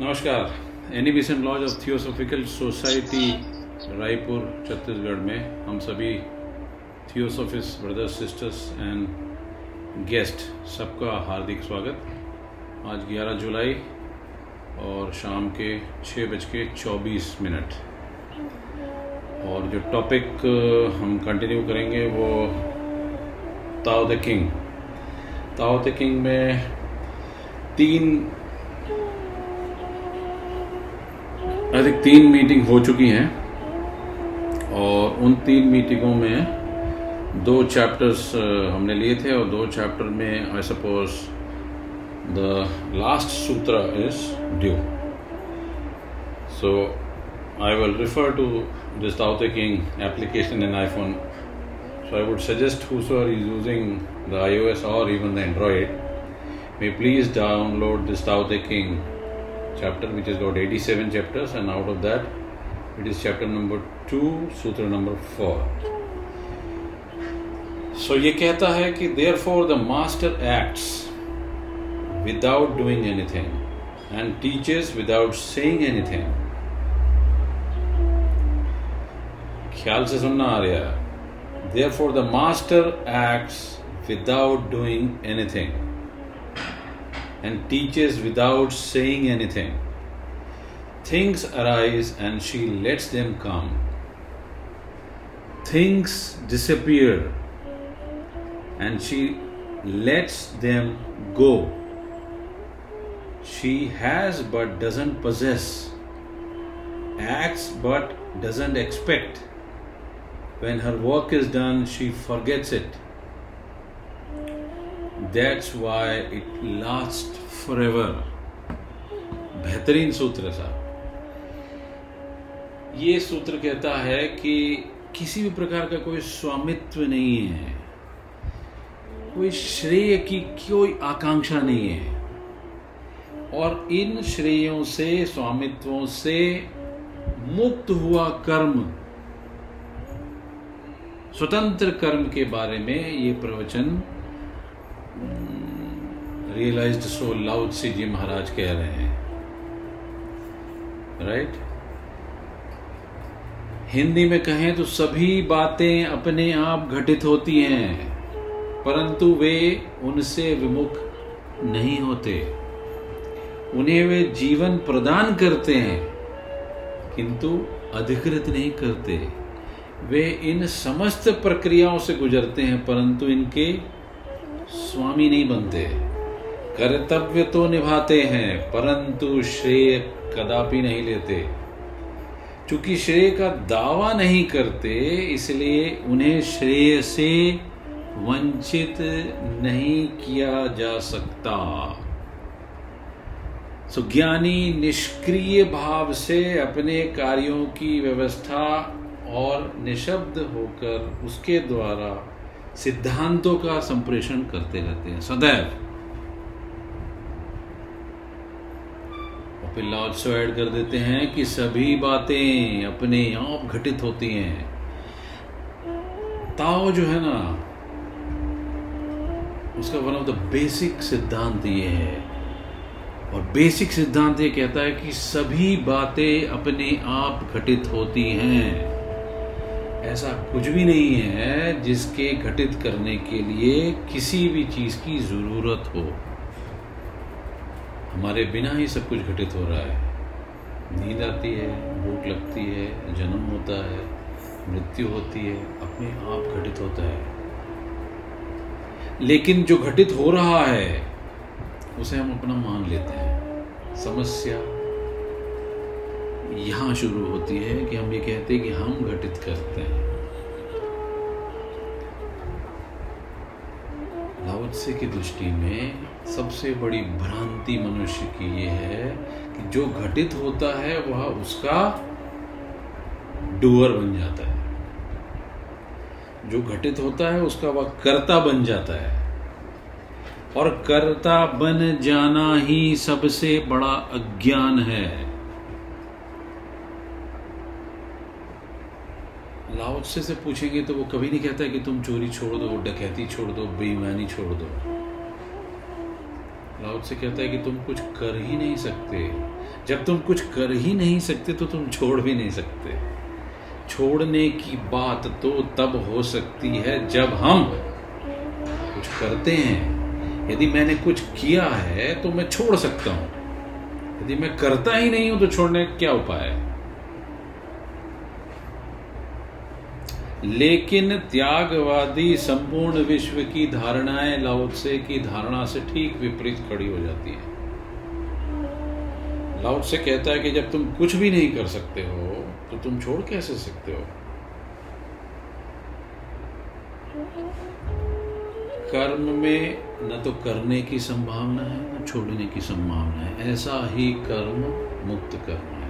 नमस्कार। Annie Besant lodge of theosophical society Raipur, Chhattisgarh में हम सभी theosophists brothers sisters and guest सबका हार्दिक स्वागत। आज 11 जुलाई और शाम के छः बज के चौबीस मिनट। और जो टॉपिक हम कंटिन्यू करेंगे वो Tao Te Ching Tao Te Ching में तीन आई थिंक तीन मीटिंग हो चुकी हैं और उन तीन मीटिंगों में दो चैप्टर्स हमने लिए थे और दो चैप्टर में I suppose the last sutra is due so I will refer to this Tao Te Ching application in iPhone so I would suggest whosoever is using the I O S और even the Android may please download this Ching chapter which has got 87 chapters and out of that it is chapter number 2 sutra number 4 so ये कहता है कि therefore the master acts without doing anything and teaches without saying anything ख्याल से सुनना आ रहा है therefore the master acts without doing anything and teaches without saying anything. Things arise and she lets them come. Things disappear and she lets them go. She has but doesn't possess, acts but doesn't expect. When her work is done, she forgets it that's why it last forever बेहतरीन सूत्र साहब। ये सूत्र कहता है कि किसी भी प्रकार का कोई स्वामित्व नहीं है। कोई श्रेय की कोई आकांक्षा नहीं है। और इन श्रेयों से, स्वामित्वों से मुक्त हुआ कर्म, स्वतंत्र कर्म के बारे में ये प्रवचन रियलाइज्ड सो लाउड सी जी महाराज कह रहे हैं राइट right? हिंदी में कहें तो सभी बातें अपने आप घटित होती हैं परंतु वे उनसे विमुख नहीं होते उन्हें वे जीवन प्रदान करते हैं किंतु अधिकृत नहीं करते वे इन समस्त प्रक्रियाओं से गुजरते हैं परंतु इनके स्वामी नहीं बनते कर्तव्य तो निभाते हैं, परंतु श्रेय कदापि नहीं लेते। चूँकि श्रेय का दावा नहीं करते, इसलिए उन्हें श्रेय से वंचित नहीं किया जा सकता। सुज्ञानी निष्क्रिय भाव से अपने कार्यों की व्यवस्था और निशब्द होकर उसके द्वारा सिद्धांतों का संप्रेषण करते रहते हैं। सदैव। फिर लॉज ऐड कर देते हैं कि सभी बातें अपने आप घटित होती हैं। ताओ जो है ना, उसका वन ऑफ़ द बेसिक सिद्धांत ये है। और बेसिक सिद्धांत ये कहता है कि सभी बातें अपने आप घटित होती हैं। ऐसा कुछ भी नहीं है जिसके घटित करने के लिए किसी भी चीज़ की ज़रूरत हो। हमारे बिना ही सब कुछ घटित हो रहा है। नींद आती है, भूख लगती है, जन्म होता है, मृत्यु होती है, अपने आप घटित होता है। लेकिन जो घटित हो रहा है, उसे हम अपना मान लेते हैं। समस्या यहाँ शुरू होती है कि हम ये कहते हैं कि हम घटित करते हैं। लावत्स्य की दृष्टि में सबसे बड़ी भ्रांति मनुष्य की यह है कि जो घटित होता है, वह उसका डुअर बन जाता है। जो घटित होता है, उसका वह कर्ता बन जाता है। और कर्ता बन जाना ही सबसे बड़ा अज्ञान है। लाओत्से से पूछेंगे तो वो कभी नहीं कहता कि तुम चोरी छोड़ दो डकैती छोड़ दो, बेईमानी छोड़ दो। लाउड से कहता है कि तुम कुछ कर ही नहीं सकते। जब तुम कुछ कर ही नहीं सकते तो तुम छोड़ भी नहीं सकते। छोड़ने की बात तो तब हो सकती है जब हम कुछ करते हैं। यदि मैंने कुछ किया है तो मैं छोड़ सकता हूँ। यदि मैं करता ही नहीं हूँ तो छोड़ने का क्या उपाय है? लेकिन त्यागवादी संपूर्ण विश्व की धारणाएँ लाउत्से की धारणा से ठीक विपरीत खड़ी हो जाती है। लाउट से कहता है कि जब तुम कुछ भी नहीं कर सकते हो तो तुम छोड़ कैसे सकते हो? कर्म में न तो करने की संभावना है, न छोड़ने की संभावना है। ऐसा ही कर्म मुक्त कर्म है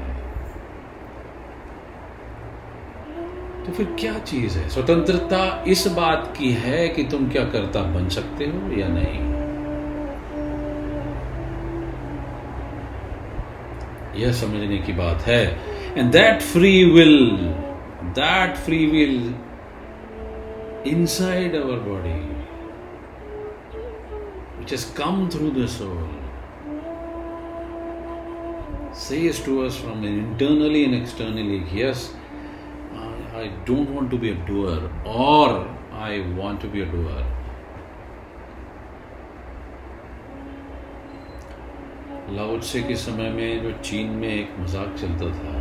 तो फिर क्या चीज़ है? स्वतंत्रता इस बात की है कि तुम क्या करता बन सकते हो या नहीं? यह समझने की बात है। And that free will that free will inside our body which as come through the soul says to us from internally and externally yes I, don't want to be a doer, or I want to be a doer. Lao Tzu के समय में जो चीन में एक मज़ाक चलता था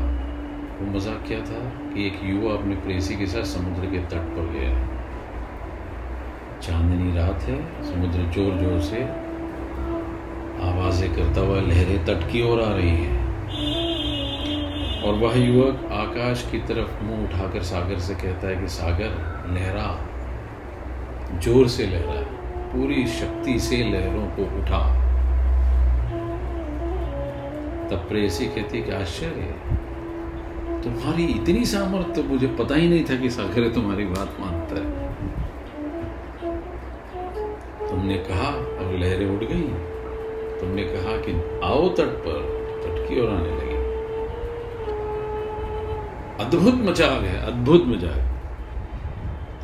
वो मज़ाक क्या था? कि एक युवा अपने प्रेसी के साथ समुद्र के तट पर गया। चांदनी रात है समुद्र ज़ोर ज़ोर से आवाज़ें करता हुआ लहरें तट की ओर आ रही हैं। और वह युवक आकाश की तरफ़ मुँह उठाकर सागर से कहता है कि, सागर, लहरा। ज़ोर से लहरा। पूरी शक्ति से लहरों को उठा। तब प्रेसी कहती है कि, आश्चर्य! तुम्हारी इतनी सामर्थ्य तो मुझे पता ही नहीं था कि सागर तुम्हारी बात मानता है। तुमने कहा, अब लहरें उठ गई। तुमने कहा कि, आओ तट पर, तट की ओर आने लगी। अद्भुत मज़ाक है अद्भुत मज़ाक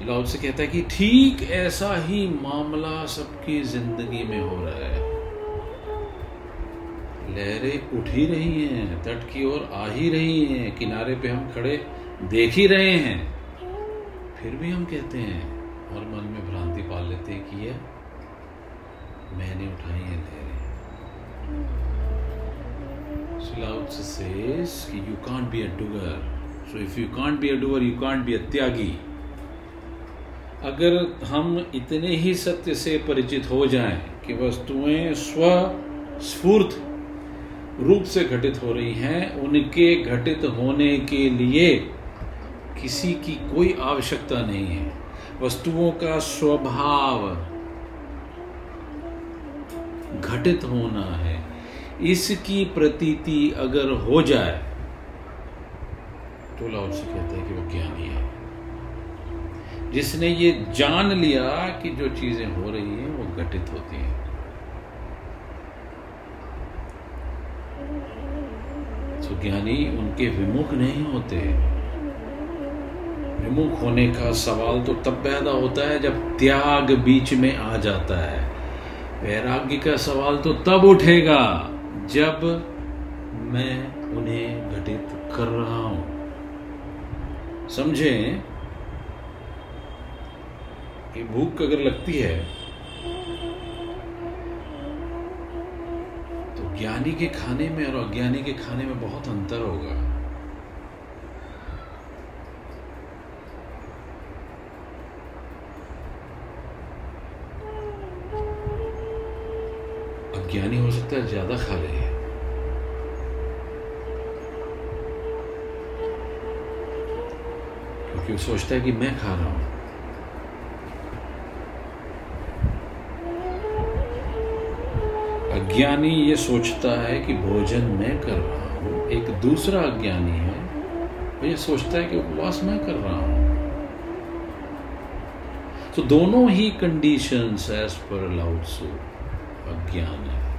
लाउड से कहता है कि ठीक ऐसा ही मामला सबकी ज़िंदगी में हो रहा है। लहरें उठ ही रही हैं, तट की ओर आ ही रही हैं, किनारे पे हम खड़े देख ही रहे हैं। फिर भी हम कहते हैं, और मन में भ्रांति पाल लेते हैं कि यह मैंने उठाई है लहरें। So says कि you can't. So if you can't be a doer, you can't be a त्यागी अगर हम इतने ही सत्य से परिचित हो जाएँ कि वस्तुएँ स्व स्फूर्त रूप से घटित हो रही हैं उनके घटित होने के लिए किसी की कोई आवश्यकता नहीं है। वस्तुओं का स्वभाव घटित होना है। इसकी प्रतीति अगर हो जाए तो लाउड से कहते हैं कि वो ज्ञानी है। जिसने ये जान लिया कि जो चीज़ें हो रही हैं, वो घटित होती हैं। तो ज्ञानी उनके विमुख नहीं होते। विमुख होने का सवाल तो तब पैदा होता है जब त्याग बीच में आ जाता है। वैराग्य का सवाल तो तब उठेगा जब मैं उन्हें घटित कर रहा हूँ। समझे कि भूख अगर लगती है तो ज्ञानी के खाने में और अज्ञानी के खाने में बहुत अंतर होगा। अज्ञानी हो सकता है ज़्यादा खा ले क्योंकि सोचता है कि मैं खा रहा हूँ? अज्ञानी ये सोचता है कि भोजन मैं कर रहा हूँ, एक दूसरा अज्ञानी है, वो ये सोचता है कि उपवास मैं कर रहा हूँ। तो दोनों ही कंडीशंस एज पर लाउडसू अज्ञान है।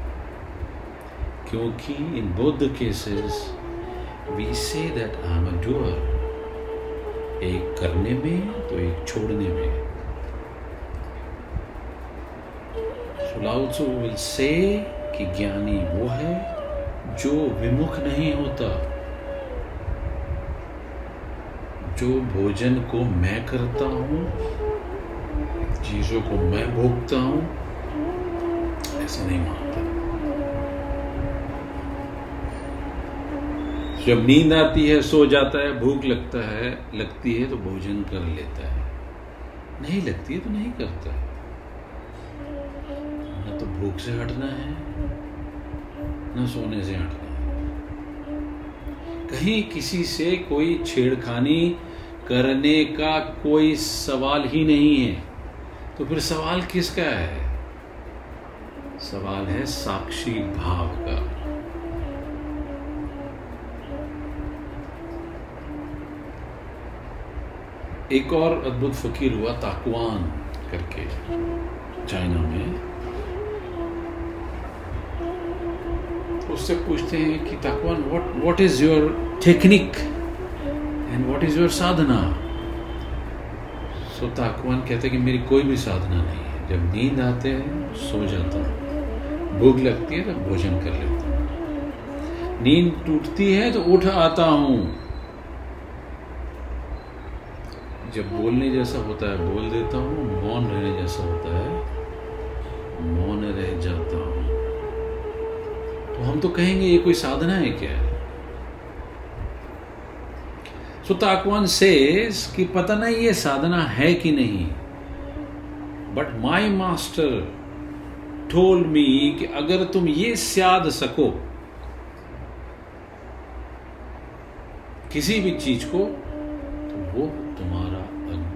क्योंकि in both cases we say that I am a doer एक करने में तो एक छोड़ने में। Lao Tzu will कि ज्ञानी वो है जो विमुख नहीं होता, जो भोजन को मैं करता हूँ, चीज़ों को मैं भोगता हूँ, ऐसा नहीं मानता। जब नींद आती है, सो जाता है, भूख लगता है, लगती है तो भोजन कर लेता है। नहीं लगती है तो नहीं करता। है ना तो भूख से हटना है, ना सोने से हटना है। कहीं किसी से कोई छेड़खानी करने का कोई सवाल ही नहीं है। तो फिर सवाल किसका है? सवाल है साक्षी भाव एक और अद्भुत फकीर हुआ, ताकुआन करके, चाइना में। उससे पूछते हैं कि, Takuan what what is your technique and what is your sadhana? So Takuan कहते हैं कि, मेरी कोई भी साधना नहीं है। जब नींद आते हैं, सो जाता हूँ। भूख लगती है तो भोजन कर लेता हूँ। नींद टूटती है तो उठ आता हूँ। जब बोलने जैसा होता है, बोल देता हूँ, मौन रहने जैसा होता है, मौन रह जाता हूँ। तो हम तो कहेंगे, ये कोई साधना है क्या? सो ताकवान सेज कि पता नहीं ये साधना है कि नहीं but my master told me कि अगर तुम ये साध सको, किसी भी चीज़ को तो वो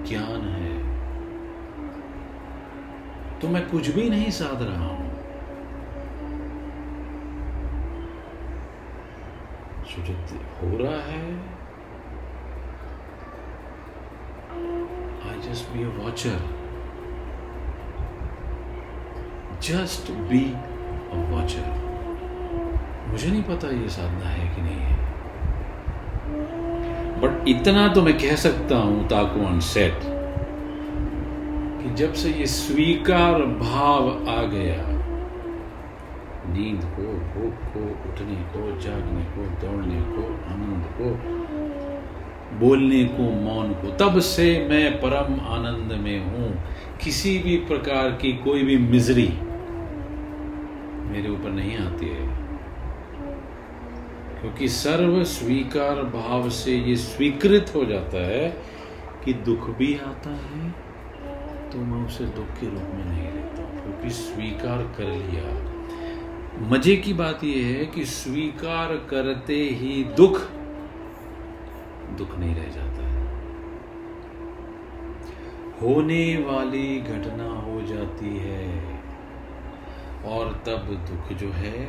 अज्ञान है। तो मैं कुछ भी नहीं साध रहा हूँ। जो हो रहा है? I just be a watcher just be a watcher मुझे नहीं पता ये साधना है कि नहीं है। बट इतना तो मैं कह सकता हूँ, ताकुआन सेट कि जब से ये स्वीकार भाव आ गया, नींद को, भूख को, उठने को, जागने को, दौड़ने को, आनंद को, बोलने को, मौन को, तब से मैं परम आनंद में हूँ। किसी भी प्रकार की कोई भी मिजरी मेरे ऊपर नहीं आती है। क्योंकि सर्व स्वीकार भाव से ये स्वीकृत हो जाता है कि दुख भी आता है तो मैं उसे दुख के रूप में नहीं लेता, क्योंकि स्वीकार कर लिया। मज़े की बात यह है कि स्वीकार करते ही दुख दुख नहीं रह जाता है। होने वाली घटना हो जाती है, और तब दुख जो है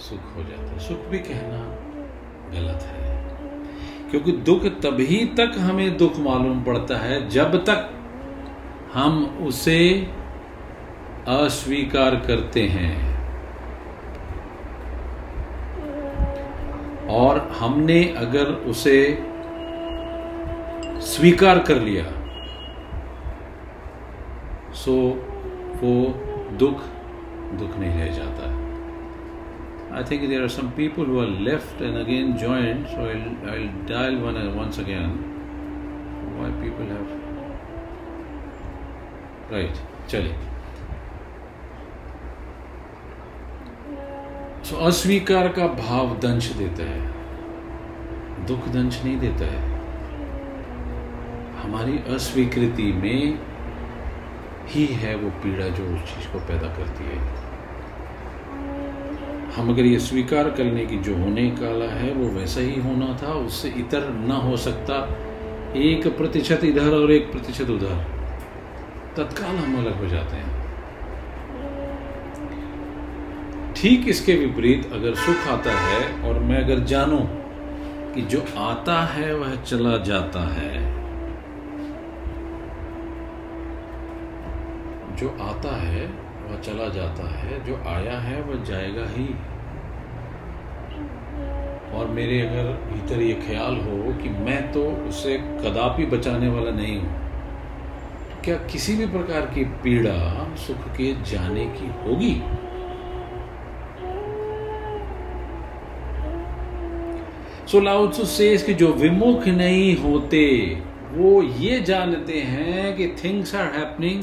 सुख हो जाता है। सुख भी कहना गलत है। क्योंकि दुख तभी तक हमें दुख मालूम पड़ता है, जब तक हम उसे अस्वीकार करते हैं। और हमने अगर उसे स्वीकार कर लिया, सो वो दुख दुख नहीं रह जाता। I think there are some people who are left and again joined, so I'll, I'll dial one once again. Why people have. Right, so so, अस्वीकार का भाव दंश देता है दुख दंश नहीं देता है हमारी अस्वीकृति में ही है वो पीड़ा जो उस चीज़ को पैदा करती है हम अगर ये स्वीकार करने की जो होने काला है, वो वैसा ही होना था, उससे इतर ना हो सकता। एक प्रतिशत इधर और एक प्रतिशत उधर। तत्काल हम अलग हो जाते हैं। ठीक इसके विपरीत, अगर सुख आता है और मैं अगर जानूं कि जो आता है, वह चला जाता है। जो आता है वह चला जाता है, जो आया है वह जाएगा ही। और मेरे अगर भीतर ये ख्याल हो कि मैं तो उसे कदापि बचाने वाला नहीं हूँ क्या किसी भी प्रकार की पीड़ा सुख के जाने की होगी? सो लाउत्सु से कि जो विमुख नहीं होते, वो ये जानते हैं कि things are happening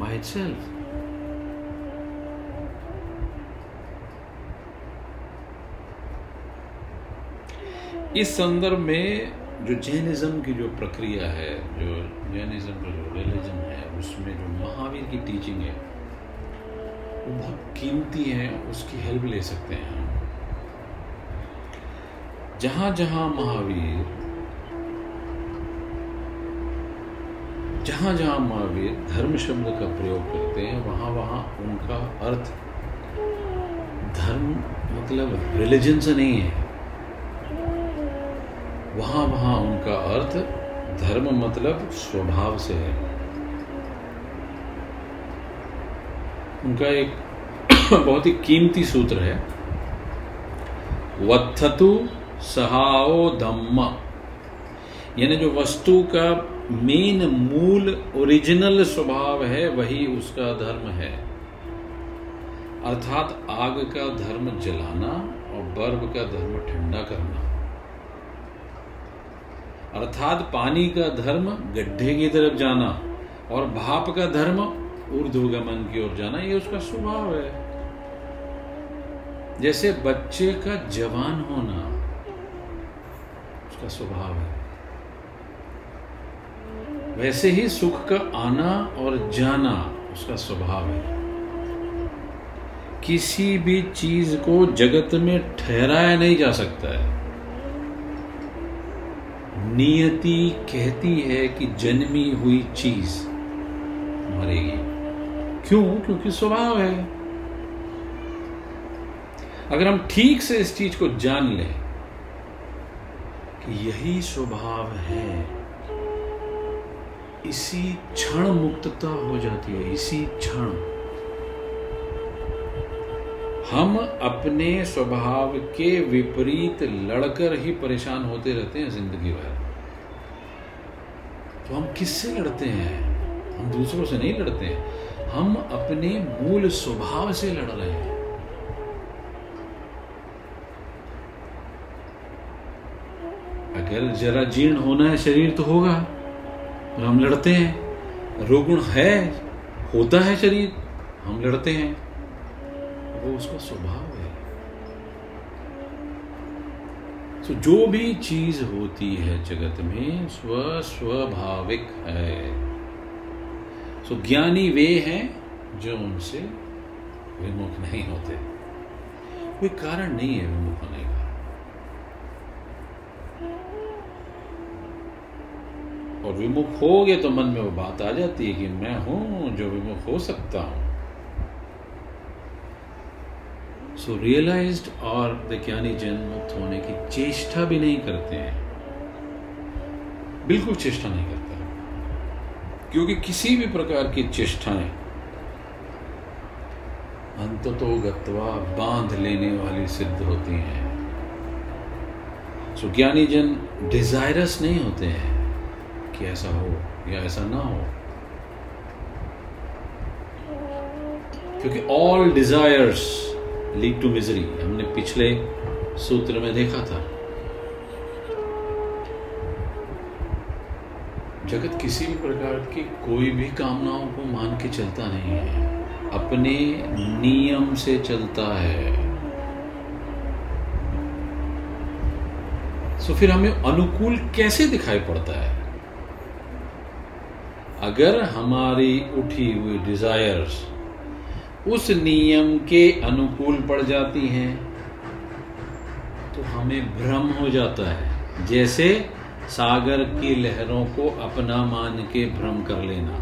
by itself इस संदर्भ में जो जैनिज्म की जो प्रक्रिया है, जो जैनिज्म का जो रिलीजन है, उसमें जो महावीर की टीचिंग है, वो बहुत कीमती है, उसकी हेल्प ले सकते हैं हम। जहाँ जहाँ महावीर जहाँ जहाँ महावीर धर्म शब्द का प्रयोग करते हैं वहाँ वहाँ उनका अर्थ, धर्म मतलब रिलीजन से नहीं है। वहाँ वहाँ उनका अर्थ धर्म मतलब स्वभाव से है। उनका एक बहुत ही कीमती सूत्र है। वत्थतु सहाओ धम्म। यानी जो वस्तु का मेन मूल ओरिजिनल स्वभाव है, वही उसका धर्म है। अर्थात आग का धर्म जलाना और बर्फ़ का धर्म ठंडा करना। अर्थात पानी का धर्म गड्ढे की तरफ़ जाना और भाप का धर्म ऊर्ध्वगमन की ओर जाना, ये उसका स्वभाव है। जैसे बच्चे का जवान होना, उसका स्वभाव है। वैसे ही सुख का आना और जाना उसका स्वभाव है। किसी भी चीज़ को जगत में ठहराया नहीं जा सकता है। नियति कहती है कि जन्मी हुई चीज़ मरेगी। क्यों? क्योंकि स्वभाव है। अगर हम ठीक से इस चीज़ को जान लें कि यही स्वभाव है, इसी क्षण मुक्तता हो जाती है, इसी क्षण। हम अपने स्वभाव के विपरीत लड़कर ही परेशान होते रहते हैं ज़िंदगी भर। तो हम किससे लड़ते हैं? हम दूसरों से नहीं लड़ते हैं। हम अपने मूल स्वभाव से लड़ रहे हैं। अगर जरा जीर्ण होना है, शरीर तो होगा। और हम लड़ते हैं। रोगुण है, होता है शरीर। हम लड़ते हैं। वो उसका स्वभाव है। तो जो भी चीज़ होती है जगत में स्व स्वाभाविक है। सो ज्ञानी वे हैं जो उनसे विमुख नहीं होते। कोई कारण नहीं है विमुख होने का। और विमुख हो गए तो मन में वो बात आ जाती है कि मैं हूँ जो विमुख हो सकता हूँ। सो रियलाइज्ड और विज्ञानी जन मुक्त होने की चेष्टा भी नहीं करते हैं। बिल्कुल चेष्टा नहीं करते क्योंकि किसी भी प्रकार की चेष्टाएँ अंत तो गत्वा बाँध लेने वाली सिद्ध होती हैं। सो ज्ञानी जन डिजायरस नहीं होते हैं कि ऐसा हो या ऐसा ना हो। क्योंकि all desires lead to misery हमने पिछले सूत्र में देखा था। जगत किसी भी प्रकार की कोई भी कामनाओं को मान के चलता नहीं है। अपने नियम से चलता है। सो फिर हमें अनुकूल कैसे दिखाई पड़ता है? अगर हमारी उठी हुई डिजायर्स उस नियम के अनुकूल पड़ जाती हैं तो हमें भ्रम हो जाता है। जैसे सागर की लहरों को अपना मान के भ्रम कर लेना,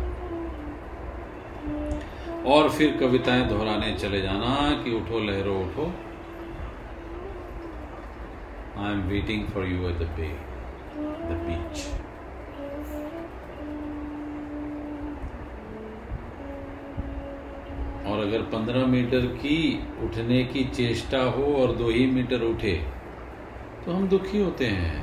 और फिर कविताएँ दोहराने चले जाना कि उठो लहरों, उठो। I am waiting for you at the bay the beach अगर पंद्रह मीटर की उठने की चेष्टा हो और दो ही मीटर उठे तो हम दुखी होते हैं।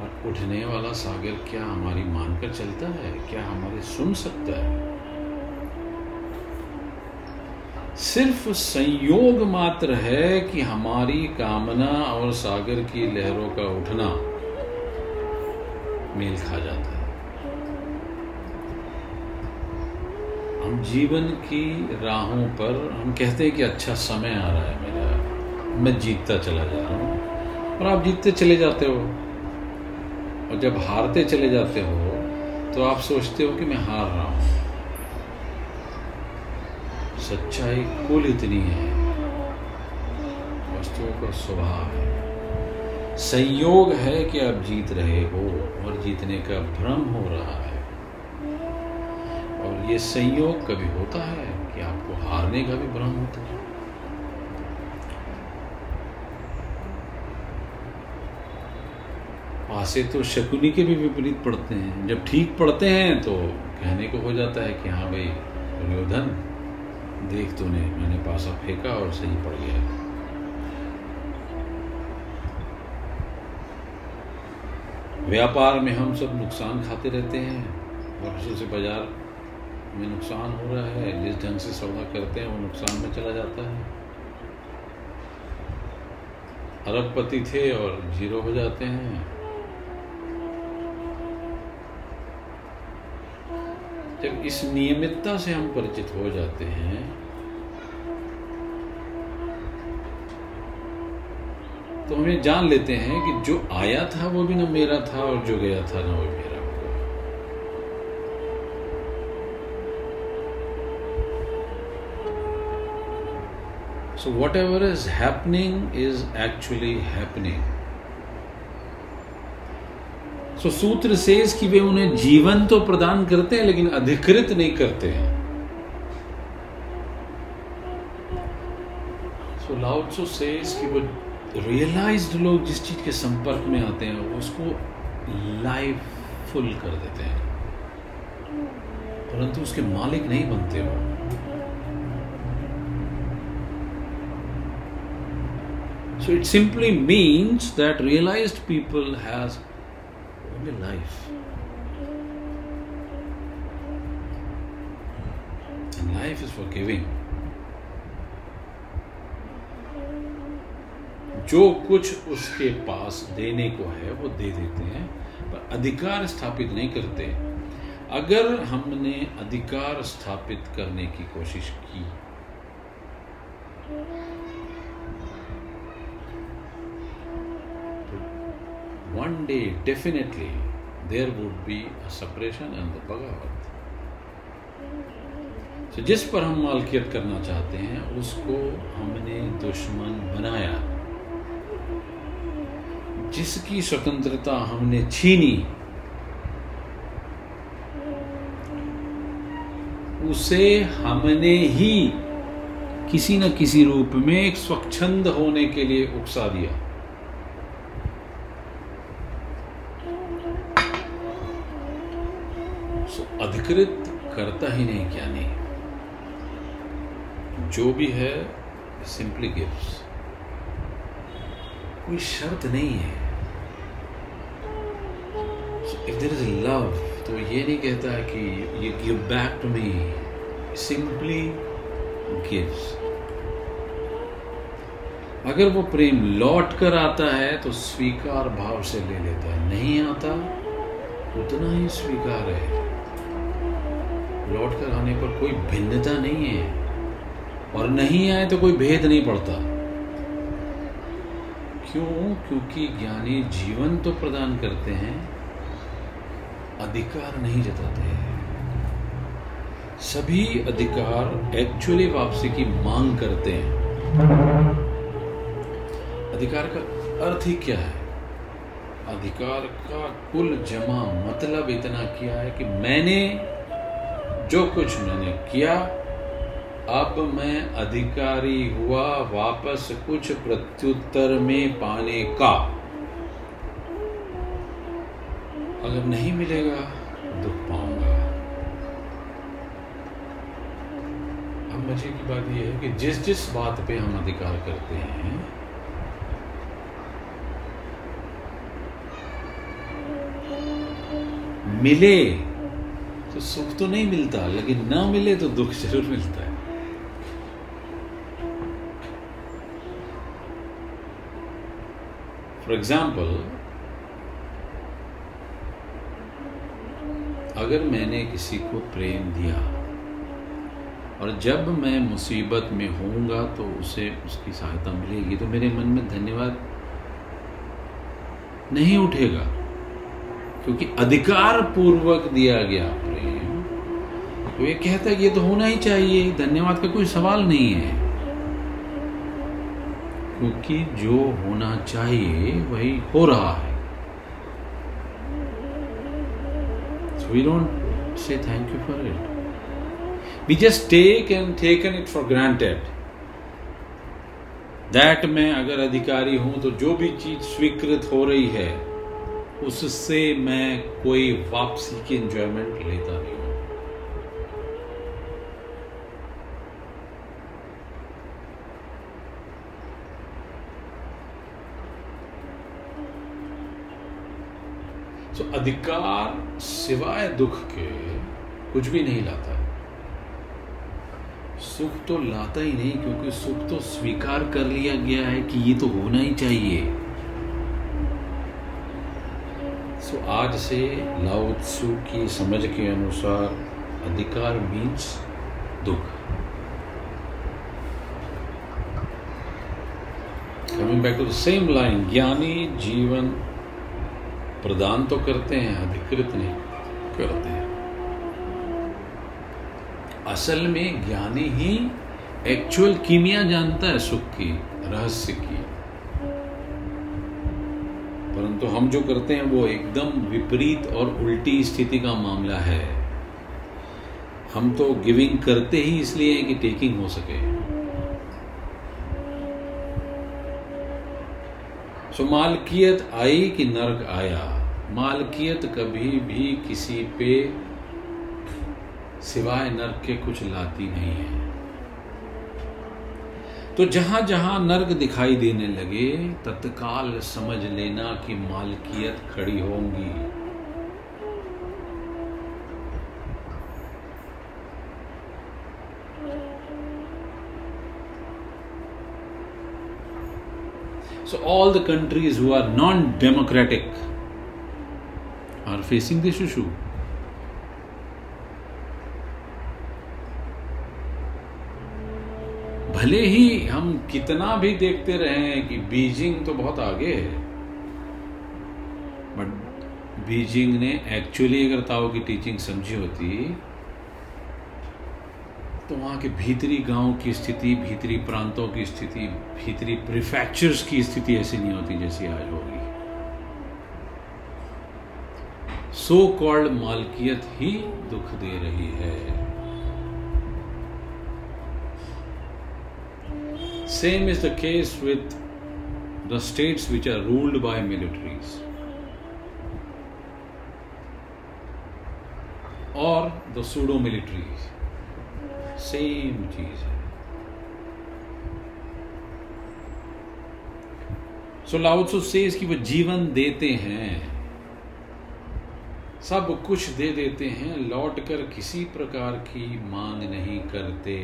और उठने वाला सागर क्या हमारी मानकर चलता है? क्या हमारे सुन सकता है? सिर्फ़ संयोग मात्र है कि हमारी कामना और सागर की लहरों का उठना मेल खा जाता है हम जीवन की राहों पर हम कहते हैं कि अच्छा समय आ रहा है मेरा। मैं जीतता चला जा रहा हूँ। और आप जीतते चले जाते हो। और जब हारते चले जाते हो तो आप सोचते हो कि मैं हार रहा हूँ। सच्चाई कुल इतनी है। वस्तुओं का स्वभाव है। संयोग है कि आप जीत रहे हो और जीतने का भ्रम हो रहा है। और ये संयोग कभी होता है कि आपको हारने का भी भ्रम होता है? पासे तो शकुनी के भी विपरीत पड़ते हैं। जब ठीक पड़ते हैं तो कहने को हो जाता है कि हाँ भाई दुर्योधन देख, तूने, मैंने पासा फेंका और सही पड़ गया। व्यापार में हम सब नुकसान खाते रहते हैं वर्षों से बाज़ार में नुकसान हो रहा है, जिस ढंग से सौदा करते हैं, वो नुकसान में चला जाता है। अरबपति थे और ज़ीरो हो जाते हैं। जब इस नियमितता से हम परिचित हो जाते हैं तो हम ये जान लेते हैं कि जो आया था वो भी ना मेरा था और जो गया था ना वो मेरा whatever is happening is actually happening so sutra says कि वे उन्हें जीवन तो प्रदान करते हैं, लेकिन अधिकृत नहीं करते हैं। सो लाउत्सो सेज कि वो रियलाइज्ड लोग जिस चीज़ के संपर्क में आते हैं, उसको लाइफ फुल कर देते हैं। परंतु उसके मालिक नहीं बनते वो। So it simply means that realized people has only life. And life is for giving. जो कुछ उसके पास देने को है वो दे देते हैं पर अधिकार स्थापित नहीं करते अगर हमने अधिकार स्थापित करने की कोशिश की day definitely there would be a separation and the Bhagavat. So, जिस पर हम मालकियत करना चाहते हैं उसको हमने दुश्मन बनाया जिसकी स्वतंत्रता हमने छीनी उसे हमने ही किसी न किसी रूप में एक स्वच्छंद होने के लिए उकसा दिया अधिकृत करता ही नहीं क्या नहीं जो भी है सिंपली गिव्स कोई शर्त नहीं है। इफ़ देर इज़ लव तो ये नहीं कहता है कि ये give back to me simply gives अगर वो प्रेम लौट कर आता है तो स्वीकार भाव से ले लेता है। नहीं आता, उतना ही स्वीकार है। लौट कर आने पर कोई भिन्नता नहीं है और नहीं आए तो कोई भेद नहीं पड़ता। क्यों? क्योंकि ज्ञानी जीवन तो प्रदान करते हैं, अधिकार नहीं जताते हैं। सभी अधिकार एक्चुअली वापसी की मांग करते हैं। अधिकार का अर्थ ही क्या है? अधिकार का कुल जमा मतलब इतना किया है कि मैंने जो कुछ मैंने किया, अब मैं अधिकारी हुआ वापस कुछ प्रत्युत्तर में पाने का। अगर नहीं मिलेगा, दुख पाऊँगा। अब मज़े की बात यह है कि जिस जिस बात पे हम अधिकार करते हैं, मिले तो सुख तो नहीं मिलता, लेकिन ना मिले तो दुख ज़रूर मिलता है। फॉर एग्ज़ाम्पल अगर मैंने किसी को प्रेम दिया, और जब मैं मुसीबत में होऊँगा तो उसे उसकी सहायता मिलेगी तो मेरे मन में धन्यवाद नहीं उठेगा। क्योंकि अधिकार पूर्वक दिया गया प्रेम तो ये कहता है ये तो होना ही चाहिए, धन्यवाद का कोई सवाल नहीं है। क्योंकि जो होना चाहिए, वही हो रहा है। Thank you for it. We just take and taken it for granted. That मैं अगर अधिकारी हूँ तो जो भी चीज़ स्वीकृत हो रही है उससे मैं कोई वापसी की एंजॉयमेंट लेता नहीं हूँ। तो अधिकार सिवाय दुख के कुछ भी नहीं लाता है। सुख तो लाता ही नहीं, क्योंकि सुख तो स्वीकार कर लिया गया है कि ये तो होना ही चाहिए। सो आज से लाउत्सु की समझ के अनुसार अधिकार मीन्स दुख। Coming back to the same line ज्ञानी जीवन प्रदान तो करते हैं, अधिकृत नहीं करते हैं। असल में ज्ञानी ही एक्चुअल कीमिया जानता है सुख की, रहस्य की। परंतु हम जो करते हैं वो एकदम विपरीत और उल्टी स्थिति का मामला है। हम तो गिविंग करते ही इसलिए कि टेकिंग हो सके। सो मालकियत आई कि नर्क आया? मालकियत कभी भी किसी पे सिवाय नर्क के कुछ लाती नहीं है। तो जहाँ जहाँ नर्क दिखाई देने लगे, तत्काल समझ लेना कि मालकियत खड़ी होंगी। So all the countries who are non democratic are facing this issue भले ही हम कितना भी देखते रहे कि बीजिंग तो बहुत आगे है। बट बीजिंग ने एक्चुअली अगर ताओ की टीचिंग समझी होती तो वहाँ के भीतरी गाँव की स्थिति, भीतरी प्रांतों की स्थिति, भीतरी प्रिफेक्चर्स की स्थिति ऐसी नहीं होती जैसी आज होगी। सो कॉल्ड मालकियत ही दुख दे रही है। Same is the case with the states which are ruled by militaries or the pseudo militaries. Same चीज़ है सो लाउत्सु सेज कि वो जीवन देते हैं सब कुछ दे देते हैं लौट कर किसी प्रकार की मांग नहीं करते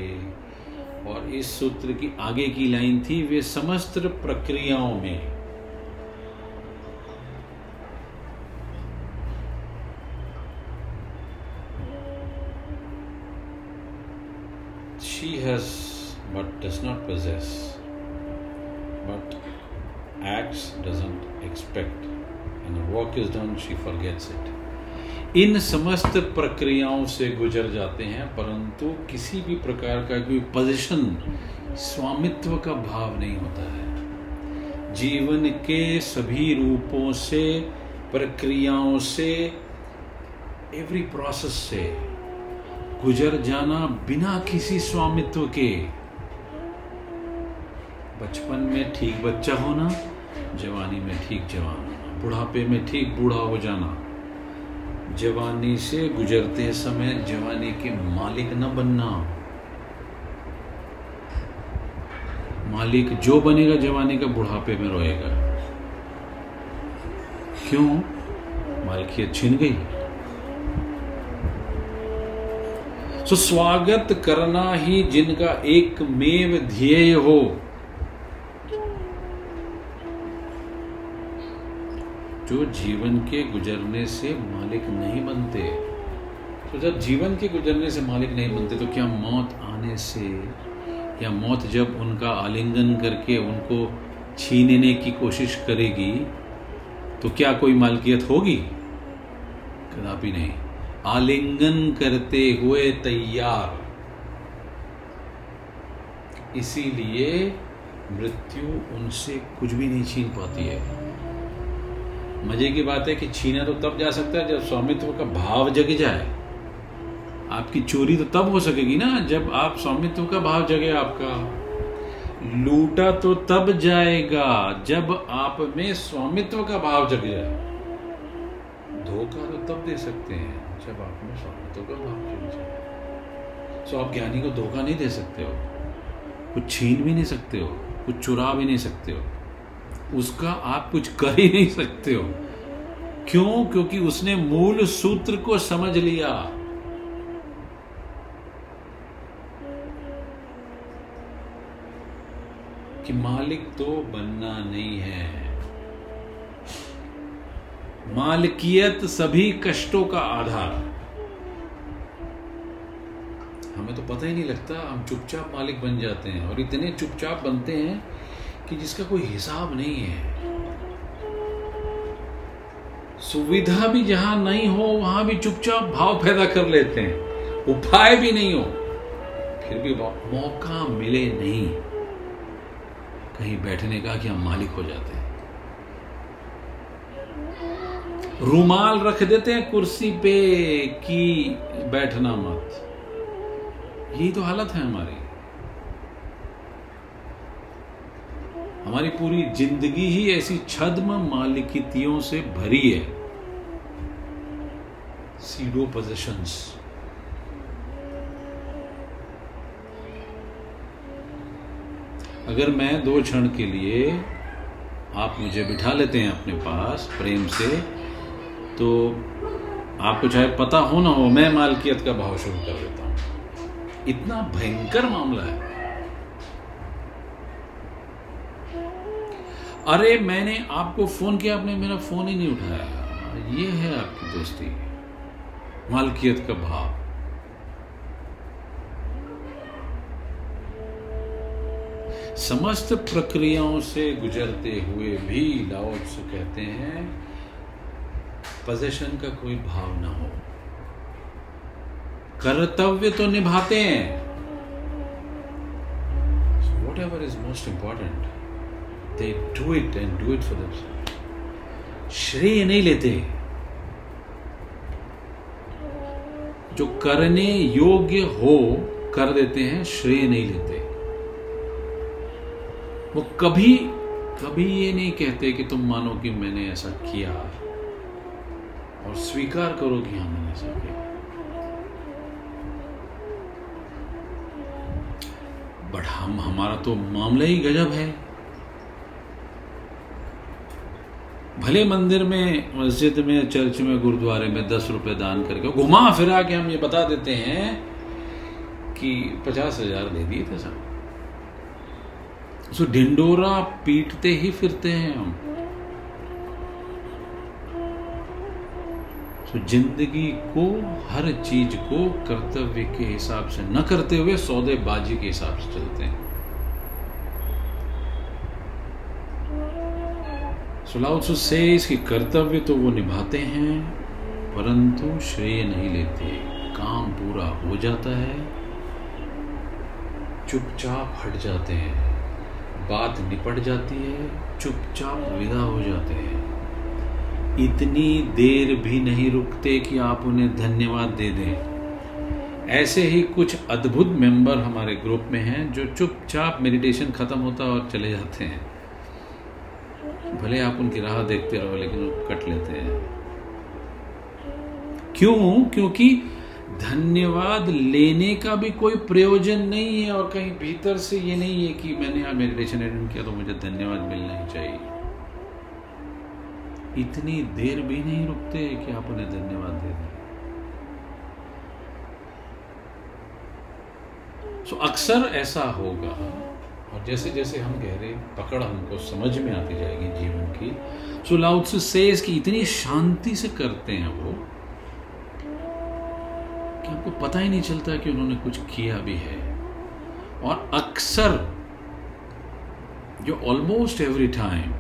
और इस सूत्र की आगे की लाइन थी, वे समस्त प्रक्रियाओं में। She has but does not possess but act doesn't expect and work is done she forgets it इन समस्त प्रक्रियाओं से गुजर जाते हैं, परंतु किसी भी प्रकार का कोई पोजिशन स्वामित्व का भाव नहीं होता है। जीवन के सभी रूपों से, प्रक्रियाओं से एवरी प्रोसेस से गुजर जाना बिना किसी स्वामित्व के, बचपन में ठीक बच्चा होना, जवानी में ठीक जवान होना, बुढ़ापे में ठीक बूढ़ा हो जाना जवानी से गुजरते समय जवानी के मालिक न बनना। मालिक जो बनेगा जवानी का बुढ़ापे में रोएगा। क्यों? मालिकियत छिन गई। सो स्वागत करना ही जिनका एक मेव ध्येय हो। जो जीवन के गुजरने से मालिक नहीं बनते तो जब जीवन के गुजरने से मालिक नहीं बनते तो क्या मौत आने से, या मौत जब उनका आलिंगन करके उनको छीनने की कोशिश करेगी तो क्या कोई मालकियत होगी? कदापि नहीं। आलिंगन करते हुए तैयार। इसीलिए मृत्यु उनसे कुछ भी नहीं छीन पाती है। मज़े की बात है कि छीना तो तब जा सकता है जब स्वामित्व का भाव जग जाए। आपकी चोरी तो तब हो सकेगी ना जब आप स्वामित्व का भाव जगे आपका। लूटा तो तब जाएगा जब आप में स्वामित्व का भाव जग जाए। धोखा तो तब दे सकते हैं जब आप में स्वामित्व का भाव जग जाए। सो आप ज्ञानी को धोखा नहीं दे सकते हो। कुछ छीन भी नहीं सकते हो, कुछ चुरा भी नहीं सकते हो। उसका आप कुछ कर ही नहीं सकते हो। क्यों? क्योंकि उसने मूल सूत्र को समझ लिया। कि मालिक तो बनना नहीं है। मालकियत सभी कष्टों का आधार। हमें तो पता ही नहीं लगता हम चुपचाप मालिक बन जाते हैं और इतने चुपचाप बनते हैं कि जिसका कोई हिसाब नहीं है। सुविधा भी जहाँ नहीं हो, वहाँ भी चुपचाप भाव पैदा कर लेते हैं। उपाय भी नहीं हो। फिर भी मौका मिले नहीं। कहीं बैठने का कि हम मालिक हो जाते हैं? रूमाल रख देते हैं कुर्सी पे कि बैठना मत। यही तो हालत है हमारी। हमारी पूरी ज़िंदगी ही ऐसी छद्म मालिकितियों से भरी है। सीडो पोजिशंस अगर मैं दो क्षण के लिए आप मुझे बिठा लेते हैं अपने पास प्रेम से तो आपको चाहे पता हो ना हो, मैं मालकियत का भाव शुरू कर देता हूँ। इतना भयंकर मामला है। अरे मैंने आपको फ़ोन किया, आपने मेरा फ़ोन ही नहीं उठाया। ये है आपकी दोस्ती, मालकियत का भाव। समस्त प्रक्रियाओं से गुजरते हुए भी लाओत्स कहते हैं पोजेशन का कोई भाव ना हो। कर्तव्य तो निभाते हैं। Whatever is most important they do it and do it for them श्रेय नहीं लेते। जो करने योग्य हो, कर देते हैं, श्रेय नहीं लेते। वो कभी कभी ये नहीं कहते कि तुम मानो कि मैंने ऐसा किया। और स्वीकार करो कि हाँ मैंने ऐसा किया। बट हम, हमारा तो मामला ही गजब है। भले मंदिर में, मस्जिद में, चर्च में, गुरुद्वारे में दस रुपए दान करके घुमा फिरा के हम ये बता देते हैं कि पचास हज़ार दे दिए थे सब। सो ढिंडोरा पीटते ही फिरते हैं हम। सो ज़िंदगी को, हर चीज़ को, कर्तव्य के हिसाब से, न करते हुए सौदेबाजी के हिसाब से चलते हैं। सुलाउसु से इसकी कर्तव्य तो वो निभाते हैं, परंतु श्रेय नहीं लेते। काम पूरा हो जाता है, चुपचाप हट जाते हैं। बात निपट जाती है, चुपचाप विदा हो जाते हैं। इतनी देर भी नहीं रुकते कि आप उन्हें धन्यवाद दे दें। ऐसे ही कुछ अद्भुत मेंबर हमारे ग्रुप में हैं, जो चुपचाप मेडिटेशन खत्म होता और चले जाते हैं। भले आप उनकी राह देखते रहो, लेकिन वो कट लेते हैं। क्यों? क्योंकि धन्यवाद लेने का भी कोई प्रयोजन नहीं है, और कहीं भीतर से ये नहीं है कि मैंने यहाँ मेडिटेशन अटेंड किया तो मुझे धन्यवाद मिलना ही चाहिए। इतनी देर भी नहीं रुकते कि आप उन्हें धन्यवाद दे दें। सो अक्सर ऐसा होगा और जैसे जैसे हम गहरे पकड़ हमको समझ में आती जाएगी जीवन की सो लाउड से कि इतनी शांति से करते हैं वो कि आपको पता ही नहीं चलता कि उन्होंने कुछ किया भी है। और अक्सर जो ऑलमोस्ट एवरी टाइम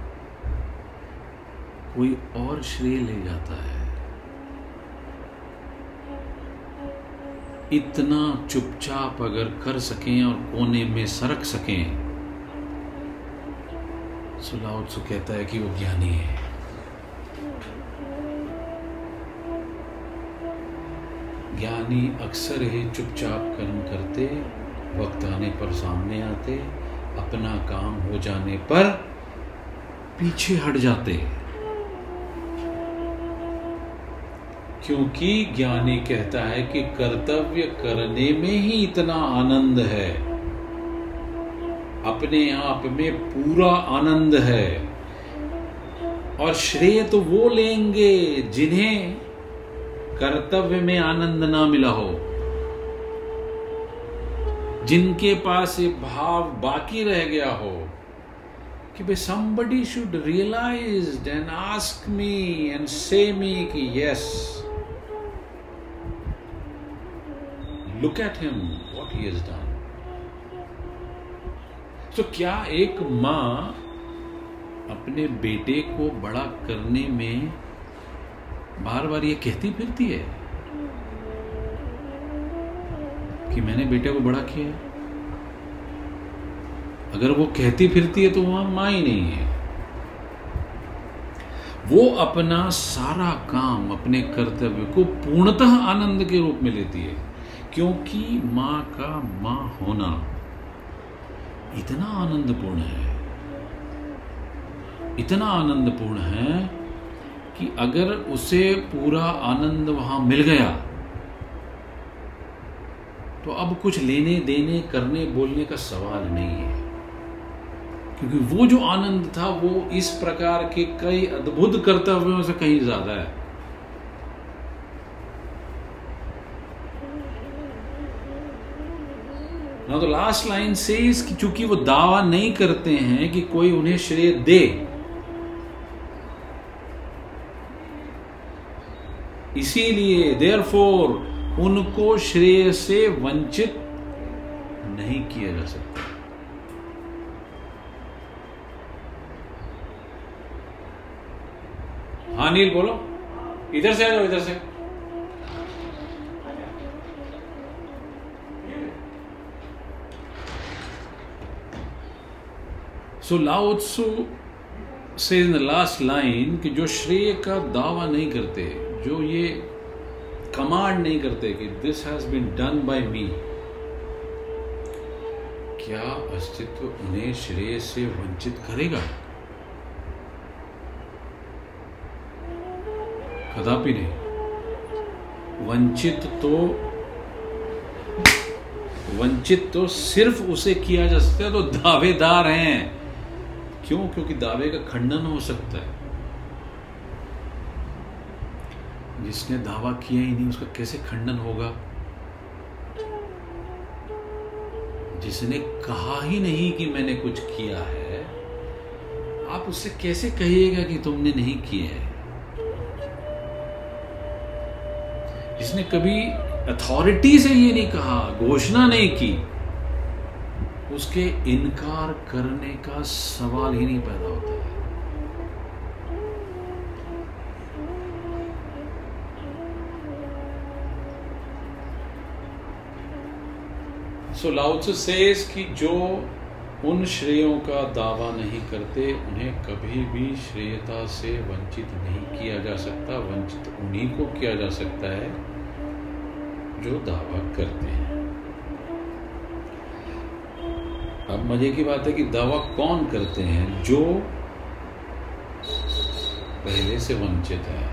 कोई और श्रेय ले जाता है, इतना चुपचाप अगर कर सकें और कोने में सरक सकें सुलाउत्सु कहता है कि वो ज्ञानी है। ज्ञानी अक्सर ही चुपचाप कर्म करते, वक्त आने पर सामने आते, अपना काम हो जाने पर पीछे हट जाते। क्योंकि ज्ञानी कहता है कि कर्तव्य करने में ही इतना आनंद है। अपने आप में पूरा आनंद है। और श्रेय तो वो लेंगे जिन्हें कर्तव्य में आनंद ना मिला हो। जिनके पास ये भाव बाकी रह गया हो कि भाई somebody should realise and ask me and say me कि yes look at him what he is done तो क्या एक माँ अपने बेटे को बड़ा करने में बार बार ये कहती फिरती है कि मैंने बेटे को बड़ा किया अगर वो कहती फिरती है तो वहाँ माँ ही नहीं है। वो अपना सारा काम, अपने कर्तव्य को पूर्णतः आनंद के रूप में लेती है, क्योंकि माँ का माँ होना इतना आनंदपूर्ण है। इतना आनंदपूर्ण है कि अगर उसे पूरा आनंद वहाँ मिल गया तो अब कुछ लेने देने, करने बोलने का सवाल नहीं है। क्योंकि वो जो आनंद था, वो इस प्रकार के कई अद्भुत कर्तव्यों से कहीं ज़्यादा है। ना तो लास्ट लाइन से चूँकि वो दावा नहीं करते हैं कि कोई उन्हें श्रेय दे। इसीलिए देयर फोर उनको श्रेय से वंचित नहीं किया जा सकता। हाँ नील बोलो। इधर से आ जाओ, इधर से। So Lao Tzu says in the last line कि जो श्रेय का दावा नहीं करते, जो ये कमांड नहीं करते कि this has been done by me क्या अस्तित्व उन्हें श्रेय से वंचित करेगा? कदापि नहीं। वंचित तो वंचित तो सिर्फ़ उसे किया जा सकता है तो दावेदार हैं। क्यों? क्योंकि दावे का खंडन हो सकता है। जिसने दावा किया ही नहीं, उसका कैसे खंडन होगा? जिसने कहा ही नहीं कि मैंने कुछ किया है, आप उससे कैसे कहिएगा कि तुमने नहीं किया है? जिसने कभी अथॉरिटी से ये नहीं कहा, घोषणा नहीं की उसके इनकार करने का सवाल ही नहीं पैदा होता है। सो लाउत्स सेज कि जो उन श्रेयों का दावा नहीं करते, उन्हें कभी भी श्रेयता से वंचित नहीं किया जा सकता, वंचित उन्हीं को किया जा सकता है जो दावा करते हैं। अब मज़े की बात है कि दावा कौन करते हैं जो पहले से वंचित है?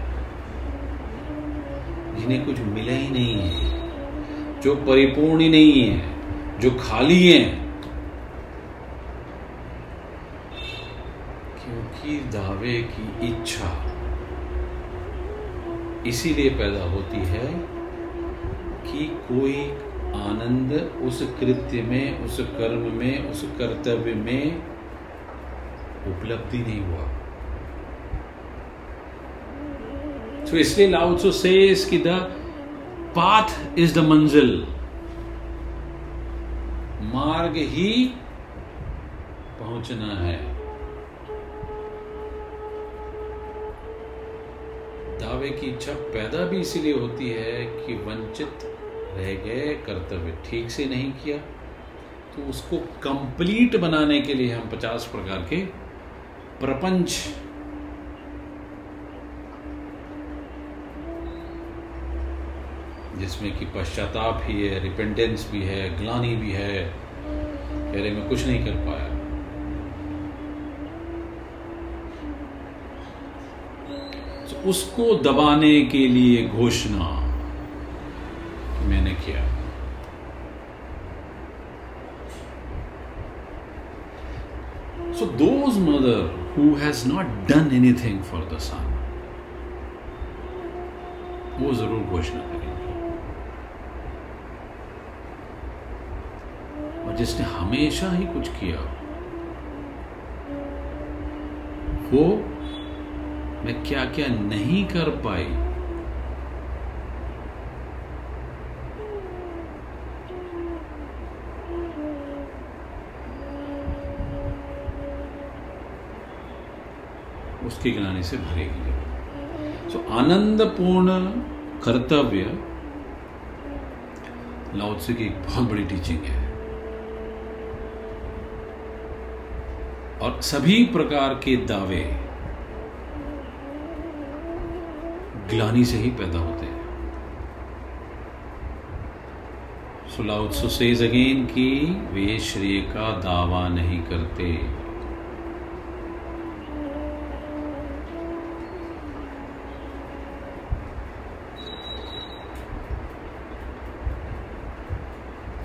जिन्हें कुछ मिला ही नहीं है, जो परिपूर्ण ही नहीं है, जो खाली है। क्योंकि दावे की इच्छा इसीलिए पैदा होती है कि कोई आनंद उस कृत्य में, उस कर्म में, उस कर्तव्य में उपलब्धि नहीं हुआ। तो इसलिए लाउत्सो से कि द पाथ इज़ द मंजिल मार्ग ही पहुँचना है। दावे की इच्छा पैदा भी इसीलिए होती है कि वंचित रह गए, कर्तव्य ठीक से नहीं किया तो उसको कंप्लीट बनाने के लिए हम पचास प्रकार के प्रपंच जिसमें कि पश्चाताप भी है रिपेंटेंस भी है, ग्लानी भी है, कह रहे, मैं कुछ नहीं कर पाया. तो उसको दबाने के लिए घोषणा मैंने किया So those mother who has not done anything for the son, वो ज़रूर घोषणा करेंगे। और जिसने हमेशा ही कुछ किया वो मैं क्या क्या नहीं कर पाई उसकी गिलानी से भरेगी सो so, आनंदपूर्ण कर्तव्य लाउत्से की एक बहुत बड़ी टीचिंग है। और सभी प्रकार के दावे ग्लानी से ही पैदा होते हैं। सुलाउत्सु सेज अगेन कि वे श्रेय का दावा नहीं करते।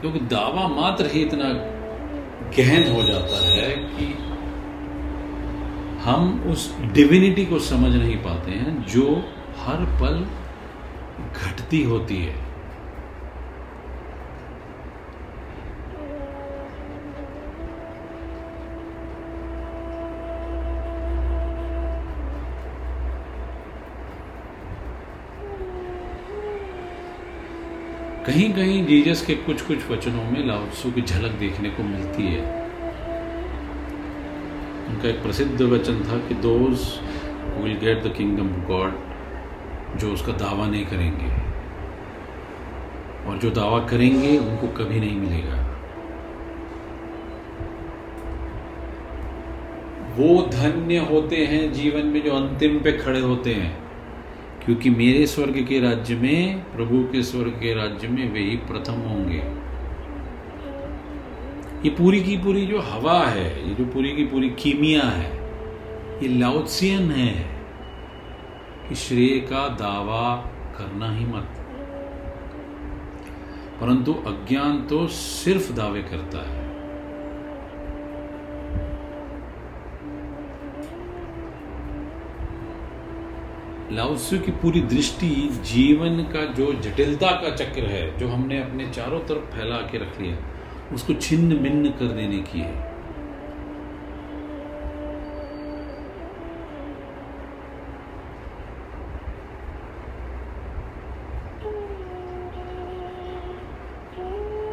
क्योंकि दावा मात्र ही इतना गहन हो जाता है कि हम उस डिविनिटी को समझ नहीं पाते हैं, जो हर पल घटती होती है। कहीं कहीं जीजस के कुछ कुछ वचनों में लाउत्सु की झलक देखने को मिलती है। उनका एक प्रसिद्ध वचन था कि those will get the kingdom of God जो उसका दावा नहीं करेंगे, और जो दावा करेंगे, उनको कभी नहीं मिलेगा। वो धन्य होते हैं जीवन में जो अंतिम पे खड़े होते हैं। क्योंकि मेरे स्वर्ग के राज्य में, प्रभु के स्वर्ग के राज्य में वे ही प्रथम होंगे। ये पूरी की पूरी जो हवा है, ये जो पूरी की पूरी कीमिया है, ये लाउत्सियन है कि श्रेय का दावा करना ही मत। परंतु अज्ञान तो सिर्फ़ दावे करता है। लाउस्यु की पूरी दृष्टि जीवन का जो जटिलता का चक्र है, जो हमने अपने चारों तरफ़ फैला के रख लिया, उसको छिन्न भिन्न कर देने की है।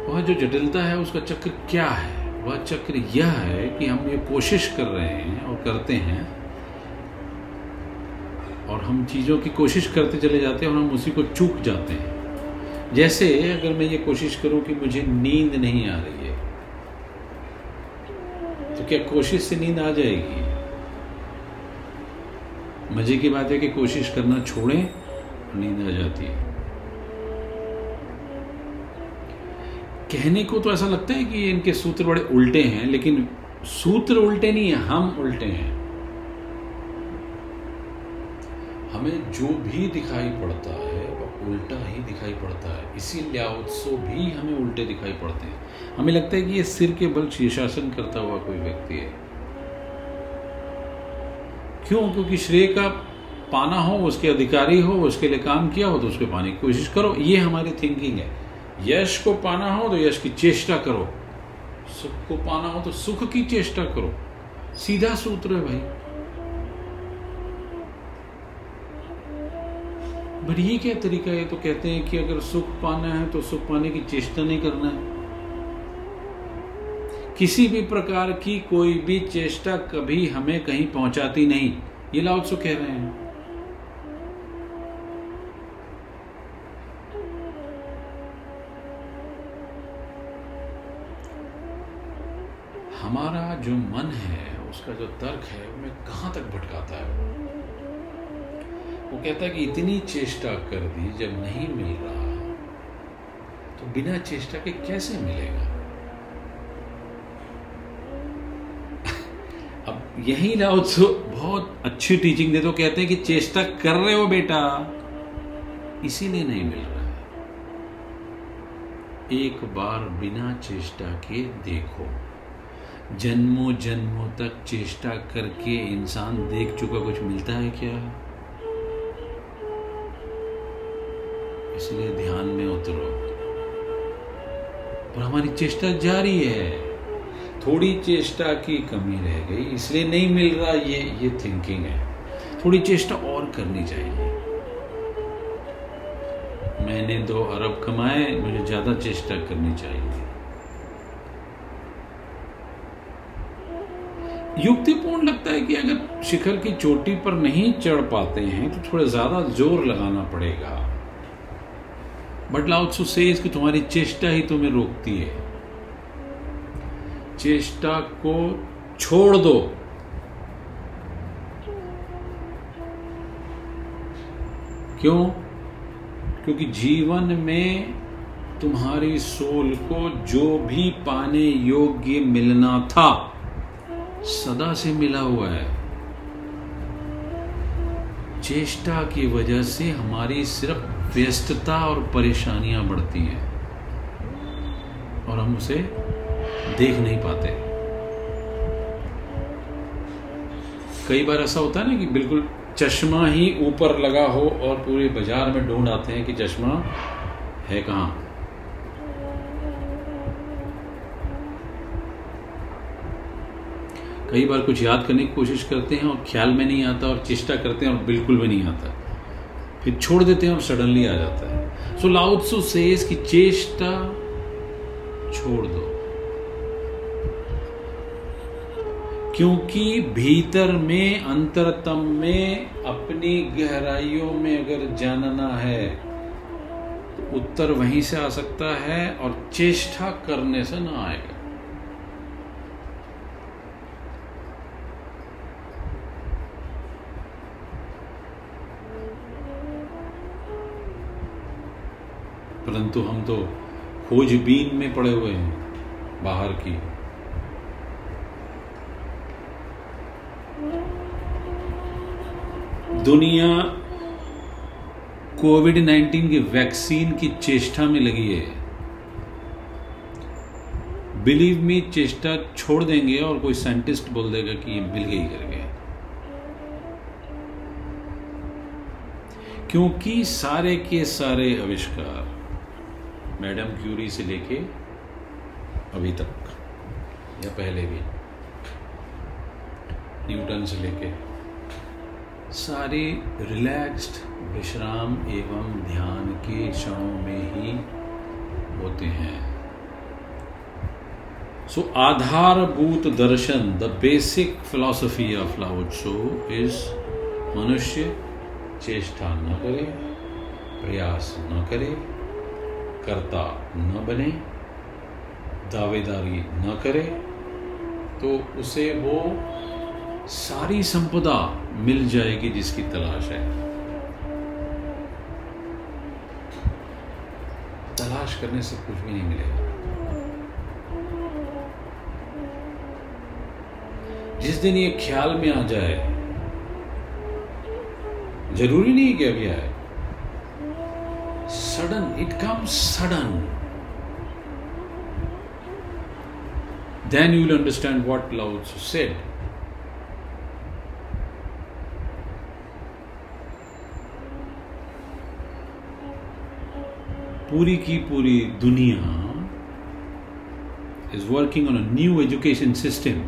वह जो जटिलता है, उसका चक्र क्या है? वह चक्र यह है कि हम ये कोशिश कर रहे हैं और करते हैं और हम चीज़ों की कोशिश करते चले जाते हैं और हम उसी को चूक जाते हैं। जैसे अगर मैं ये कोशिश करूँ कि मुझे नींद नहीं आ रही है तो क्या कोशिश से नींद आ जाएगी? मज़े की बात है कि कोशिश करना छोड़ें नींद आ जाती है। कहने को तो ऐसा लगता है कि इनके सूत्र बड़े उल्टे हैं, लेकिन सूत्र उल्टे नहीं है, हम उल्टे हैं। हमें जो भी दिखाई पड़ता है, वह उल्टा ही दिखाई पड़ता है। इसीलिए उत्सव भी हमें उल्टे दिखाई पड़ते हैं। हमें लगता है कि ये सिर के बल शीर्षासन करता हुआ कोई व्यक्ति है। क्यों? क्योंकि श्रेय का पाना हो, उसके अधिकारी हो, उसके लिए काम किया हो तो उसके पाने की कोशिश करो। ये हमारी थिंकिंग है। यश को पाना हो तो यश की चेष्टा करो। सुख को पाना हो तो सुख की चेष्टा करो। सीधा सूत्र है भाई। बट ये क्या तरीका है? तो कहते हैं कि अगर सुख पाना है तो सुख पाने की चेष्टा नहीं करना है। किसी भी प्रकार की कोई भी चेष्टा कभी हमें कहीं पहुंचाती नहीं। ये लाउत्सु कह रहे हैं। हमारा जो मन है, उसका जो तर्क है, वो कहाँ तक भटकाता है? वो कहता है कि इतनी चेष्टा कर दी जब नहीं मिल रहा। तो बिना चेष्टा के कैसे मिलेगा? अब यही लाओत्सु बहुत अच्छी टीचिंग दे तो कहते हैं कि चेष्टा कर रहे हो बेटा। इसीलिए नहीं मिल रहा। है एक बार बिना चेष्टा के देखो। जन्मों जन्मों तक चेष्टा करके इंसान देख चुका कुछ मिलता है क्या? इसलिए ध्यान में उतरो। पर हमारी चेष्टा जारी है। थोड़ी चेष्टा की कमी रह गई, इसलिए नहीं मिल रहा ये ये थिंकिंग है। थोड़ी चेष्टा और करनी चाहिए। मैंने दो अरब कमाए, मुझे ज़्यादा चेष्टा करनी चाहिए। युक्तिपूर्ण लगता है कि अगर शिखर की चोटी पर नहीं चढ़ पाते हैं तो थोड़ा ज़्यादा ज़ोर लगाना पड़ेगा। बट लाउत्सु से इसकी तुम्हारी चेष्टा ही तुम्हें रोकती है। चेष्टा को छोड़ दो। क्यों? क्योंकि जीवन में तुम्हारी सोल को जो भी पाने योग्य मिलना था, सदा से मिला हुआ है। चेष्टा की वजह से हमारी सिर्फ़ व्यस्तता और परेशानियाँ बढ़ती हैं और हम उसे देख नहीं पाते। कई बार ऐसा होता है ना कि बिल्कुल चश्मा ही ऊपर लगा हो और पूरे बाज़ार में ढूंढ आते हैं कि चश्मा है कहाँ। कई बार कुछ याद करने की कोशिश करते हैं और ख्याल में नहीं आता और चेष्टा करते हैं और बिल्कुल भी नहीं आता। फिर छोड़ देते हैं और सडनली आ जाता है। सो लाउत्सु से इसकी चेष्टा छोड़ दो। क्योंकि भीतर में, अंतरतम में, अपनी गहराइयों में अगर जानना है तो उत्तर वहीं से आ सकता है और चेष्टा करने से ना आएगा। परंतु हम तो खोजबीन में पड़े हुए हैं बाहर की। दुनिया कोविड 19 की वैक्सीन की चेष्टा में लगी है। बिलीव मी, चेष्टा छोड़ देंगे और कोई साइंटिस्ट बोल देगा कि ये मिल गई करके क्योंकि सारे के सारे आविष्कार मैडम क्यूरी से लेके अभी तक या पहले भी न्यूटन से लेके। सारे रिलैक्स्ड विश्राम एवं ध्यान के क्षणों में ही होते हैं। सो so, आधारभूत दर्शन the basic philosophy of Lao Tzu is मनुष्य चेष्टा न करे प्रयास न करे कर्ता न बने, दावेदारी न करे तो उसे वो सारी संपदा मिल जाएगी जिसकी तलाश है। तलाश करने से कुछ भी नहीं मिलेगा। जिस दिन ये ख्याल में आ जाए, ज़रूरी नहीं कि अभी आए। sudden, it comes sudden. Then you will understand what Lao Tzu said. पूरी की पूरी दुनिया is working on a new education system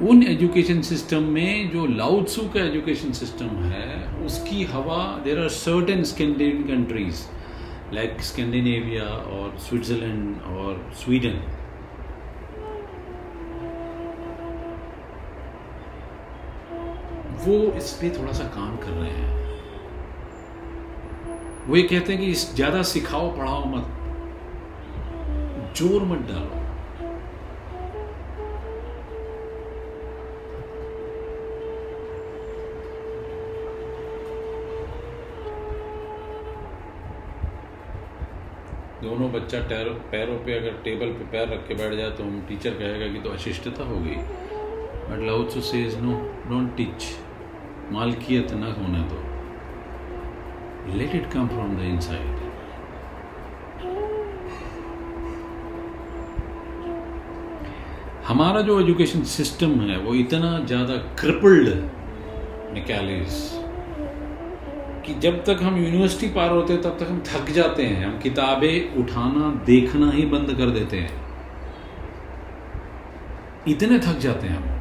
उन एजुकेशन सिस्टम में जो लाउत्सू का एजुकेशन सिस्टम है, उसकी हवा there are certain Scandinavian countries like Scandinavia और स्विट्जरलैंड और स्वीडन वो इस पे थोड़ा सा काम कर रहे हैं। वो ये कहते हैं कि इस ज़्यादा सिखाओ, पढ़ाओ मत। ज़ोर मत डालो। दोनों बच्चा टैर पैरों पे अगर टेबल पे पैर रख के बैठ जाए तो हम टीचर कहेगा कि तो अशिष्टता हो गई। But Lao Tzu says no don't teach मालकियत न होने दो। Let it come from the inside हमारा जो एजुकेशन सिस्टम है, वो इतना ज़्यादा क्रिपल्ड मैकेलिस कि जब तक हम यूनिवर्सिटी पार होते हैं, तब तक हम थक जाते हैं। हम किताबें उठाना, देखना ही बंद कर देते हैं। इतने थक जाते हैं हम।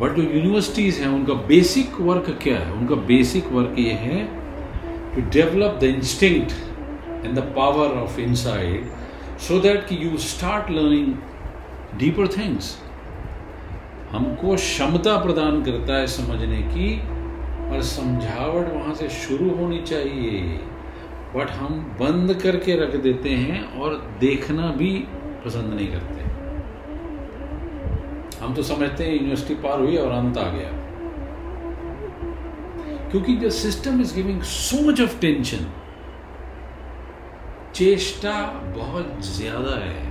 बट जो यूनिवर्सिटीज हैं, उनका बेसिक वर्क क्या है? उनका बेसिक वर्क ये है to develop the instinct and the power of inside so that कि you start learning deeper things हमको क्षमता प्रदान करता है समझने की और समझावट वहाँ से शुरू होनी चाहिए। बट हम बंद करके रख देते हैं और देखना भी पसंद नहीं करते। हम तो समझते हैं यूनिवर्सिटी पार हुई और अंत आ गया। क्योंकि the system is giving so much of tension चेष्टा बहुत ज़्यादा है।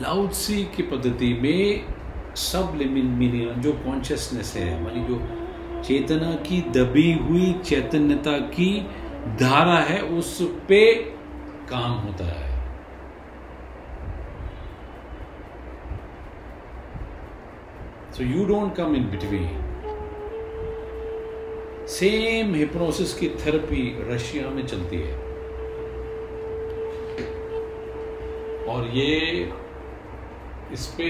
लाउडसी की पद्धति में सब लिमिन मीनिंग जो कॉन्शियसनेस है हमारी जो चेतना की दबी हुई चैतन्यता की धारा है उस पे काम होता है। So you don't come in between same hypnosis की थेरेपी रशिया में चलती है। और ये इस पे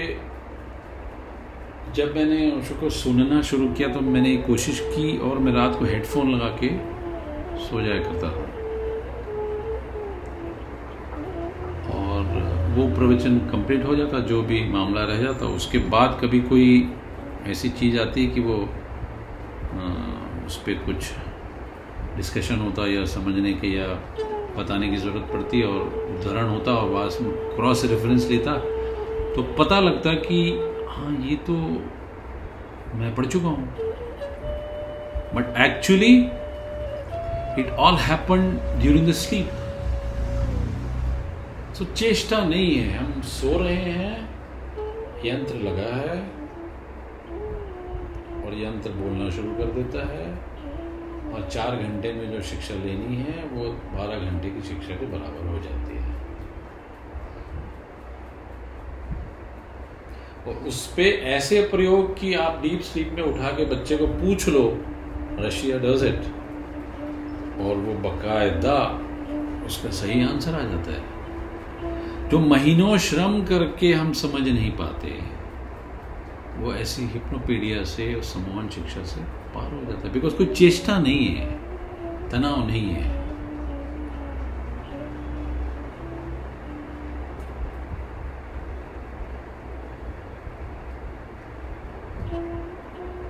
जब मैंने उसको सुनना शुरू किया तो मैंने कोशिश की और मैं रात को हेडफोन लगा के सो जाया करता था। और वो प्रवचन कंप्लीट हो जाता, जो भी मामला रह जाता, उसके बाद कभी कोई ऐसी चीज़ आती कि वो उस पर कुछ डिस्कशन होता या समझने के या बताने की ज़रूरत पड़ती और उदाहरण होता और बाद क्रॉस रेफरेंस लेता तो पता लगता कि हाँ ये तो मैं पढ़ चुका हूँ। But actually it all happen during the sleep so चेष्टा नहीं है। हम सो रहे हैं, यंत्र लगा है, और यंत्र बोलना शुरू कर देता है। और चार घंटे में जो शिक्षा लेनी है, वो बारह घंटे की शिक्षा के बराबर हो जाती है। और उस पर ऐसे प्रयोग कि आप डीप स्लीप में उठा के बच्चे को पूछ लो रशिया डज इट और वो बकायदा उसका सही आंसर आ जाता है। जो महीनों श्रम करके हम समझ नहीं पाते। वो ऐसी हिप्नोपीडिया से और सम्मान शिक्षा से पार हो जाता है। बिकॉज़ कोई चेष्टा नहीं है, तनाव नहीं है।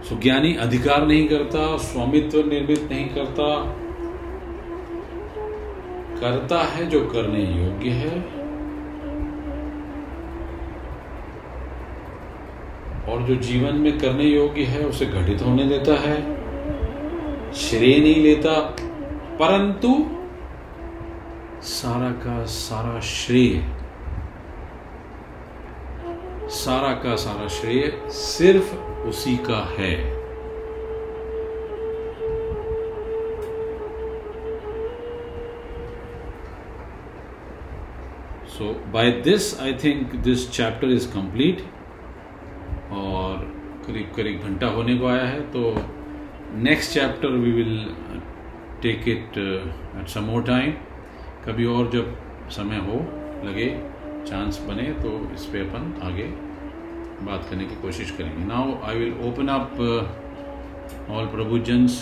सुज्ञानी अधिकार नहीं करता, स्वामित्व निर्मित नहीं करता। करता है जो करने योग्य है। और जो जीवन में करने योग्य है, उसे घटित होने देता है। श्रेय नहीं लेता, परंतु सारा का सारा श्रेय सारा का सारा श्रेय सिर्फ़ उसी का है। So by this I think this chapter is complete और करीब करीब घंटा होने को आया है तो next chapter we will take it at some more time कभी और जब समय हो, लगे चांस बने तो इस पर अपन आगे बात करने की कोशिश करेंगे। Now I will open up all प्रभु जन्स